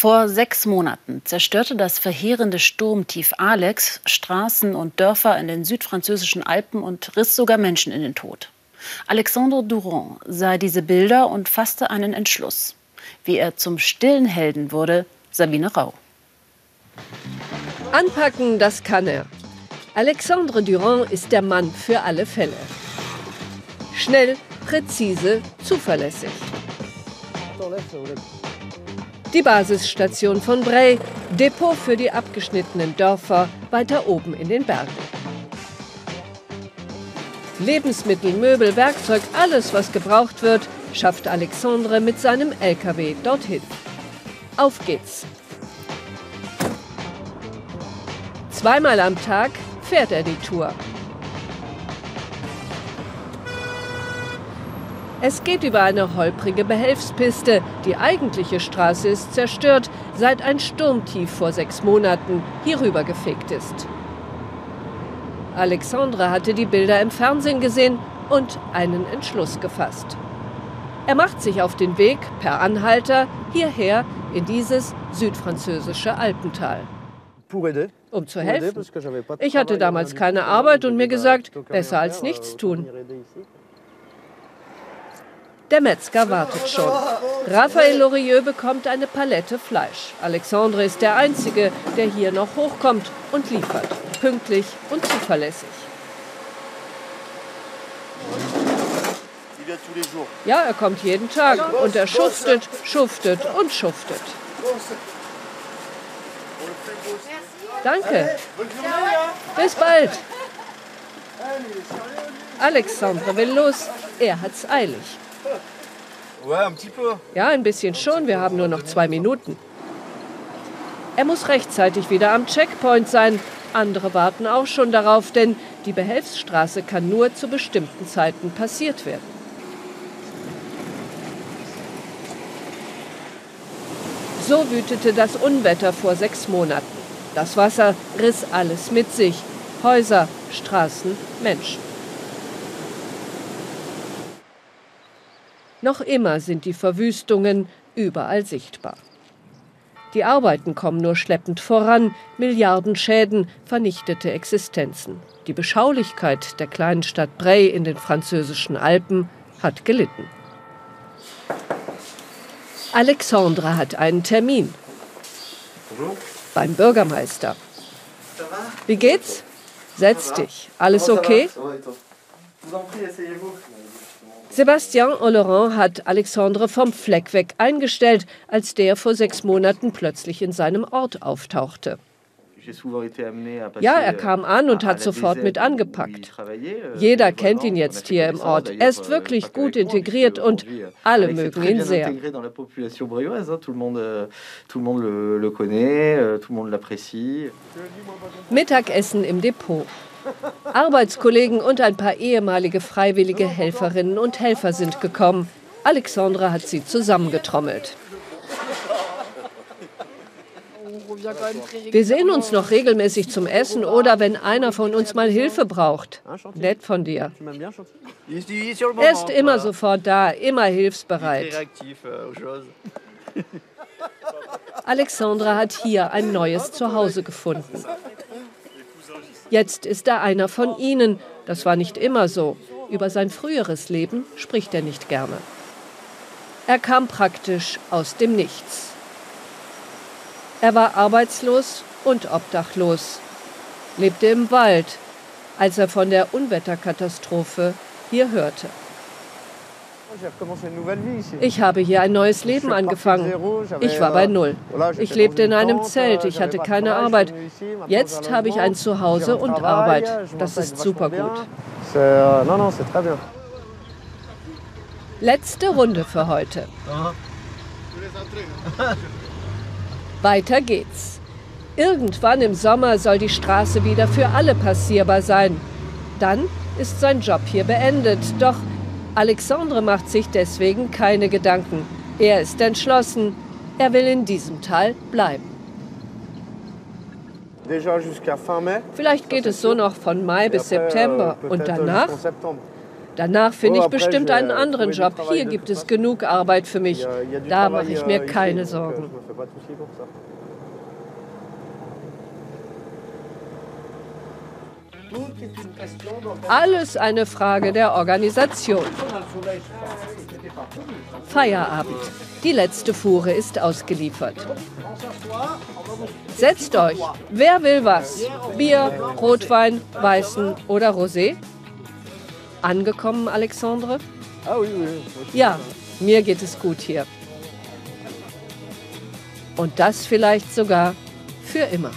Vor sechs Monaten zerstörte das verheerende Sturmtief Alex Straßen und Dörfer in den südfranzösischen Alpen und riss sogar Menschen in den Tod. Alexandre Durand sah diese Bilder und fasste einen Entschluss. Wie er zum stillen Helden wurde, Sabine Rau. Anpacken, das kann er. Alexandre Durand ist der Mann für alle Fälle. Schnell, präzise, zuverlässig. Die Basisstation von Bray, Depot für die abgeschnittenen Dörfer weiter oben in den Bergen. Lebensmittel, Möbel, Werkzeug, alles, was gebraucht wird, schafft Alexandre mit seinem LKW dorthin. Auf geht's! Zweimal am Tag fährt er die Tour. Es geht über eine holprige Behelfspiste. Die eigentliche Straße ist zerstört, seit ein Sturmtief vor sechs Monaten hierüber gefegt ist. Alexandre hatte die Bilder im Fernsehen gesehen und einen Entschluss gefasst. Er macht sich auf den Weg per Anhalter hierher in dieses südfranzösische Alpental. Um zu helfen. Ich hatte damals keine Arbeit und mir gesagt, besser als nichts tun. Der Metzger wartet schon. Raphael Lorieux bekommt eine Palette Fleisch. Alexandre ist der Einzige, der hier noch hochkommt und liefert. Pünktlich und zuverlässig. Ja, er kommt jeden Tag und er schuftet, schuftet und schuftet. Danke. Bis bald. Alexandre will los. Er hat's eilig. Ja, ein bisschen schon. Wir haben nur noch zwei Minuten. Er muss rechtzeitig wieder am Checkpoint sein. Andere warten auch schon darauf, denn die Behelfsstraße kann nur zu bestimmten Zeiten passiert werden. So wütete das Unwetter vor sechs Monaten. Das Wasser riss alles mit sich. Häuser, Straßen, Menschen. Noch immer sind die Verwüstungen überall sichtbar. Die Arbeiten kommen nur schleppend voran, Milliarden Schäden, vernichtete Existenzen. Die Beschaulichkeit der kleinen Stadt Bray in den französischen Alpen hat gelitten. Alexandra hat einen Termin. Beim Bürgermeister. Wie geht's? Setz dich. Alles okay? Sébastien Olleran hat Alexandre vom Fleck weg eingestellt, als der vor sechs Monaten plötzlich in seinem Ort auftauchte. Ja, er kam an und hat sofort mit angepackt. Jeder kennt ihn jetzt hier im Ort. Er ist wirklich gut integriert und alle mögen ihn sehr. Mittagessen im Depot. Arbeitskollegen und ein paar ehemalige freiwillige Helferinnen und Helfer sind gekommen. Alexandra hat sie zusammengetrommelt. Wir sehen uns noch regelmäßig zum Essen oder wenn einer von uns mal Hilfe braucht. Nett von dir. Er ist immer sofort da, immer hilfsbereit. Alexandra hat hier ein neues Zuhause gefunden. Jetzt ist er einer von ihnen. Das war nicht immer so. Über sein früheres Leben spricht er nicht gerne. Er kam praktisch aus dem Nichts. Er war arbeitslos und obdachlos, lebte im Wald, als er von der Unwetterkatastrophe hier hörte. Ich habe hier ein neues Leben angefangen. Ich war bei Null. Ich lebte in einem Zelt, ich hatte keine Arbeit. Jetzt habe ich ein Zuhause und Arbeit. Das ist super gut. Euh, Letzte Runde für heute. Weiter geht's. Irgendwann im Sommer soll die Straße wieder für alle passierbar sein. Dann ist sein Job hier beendet. Doch Alexandre macht sich deswegen keine Gedanken. Er ist entschlossen, er will in diesem Tal bleiben. Vielleicht geht es so noch von Mai bis September. Und danach? Danach finde ich bestimmt einen anderen Job. Hier gibt es genug Arbeit für mich. Da mache ich mir keine Sorgen. Alles eine Frage der Organisation. Feierabend. Die letzte Fuhre ist ausgeliefert. Setzt euch. Wer will was? Bier, Rotwein, Weißen oder Rosé? Angekommen, Alexandre? Ja, mir geht es gut hier. Und das vielleicht sogar für immer.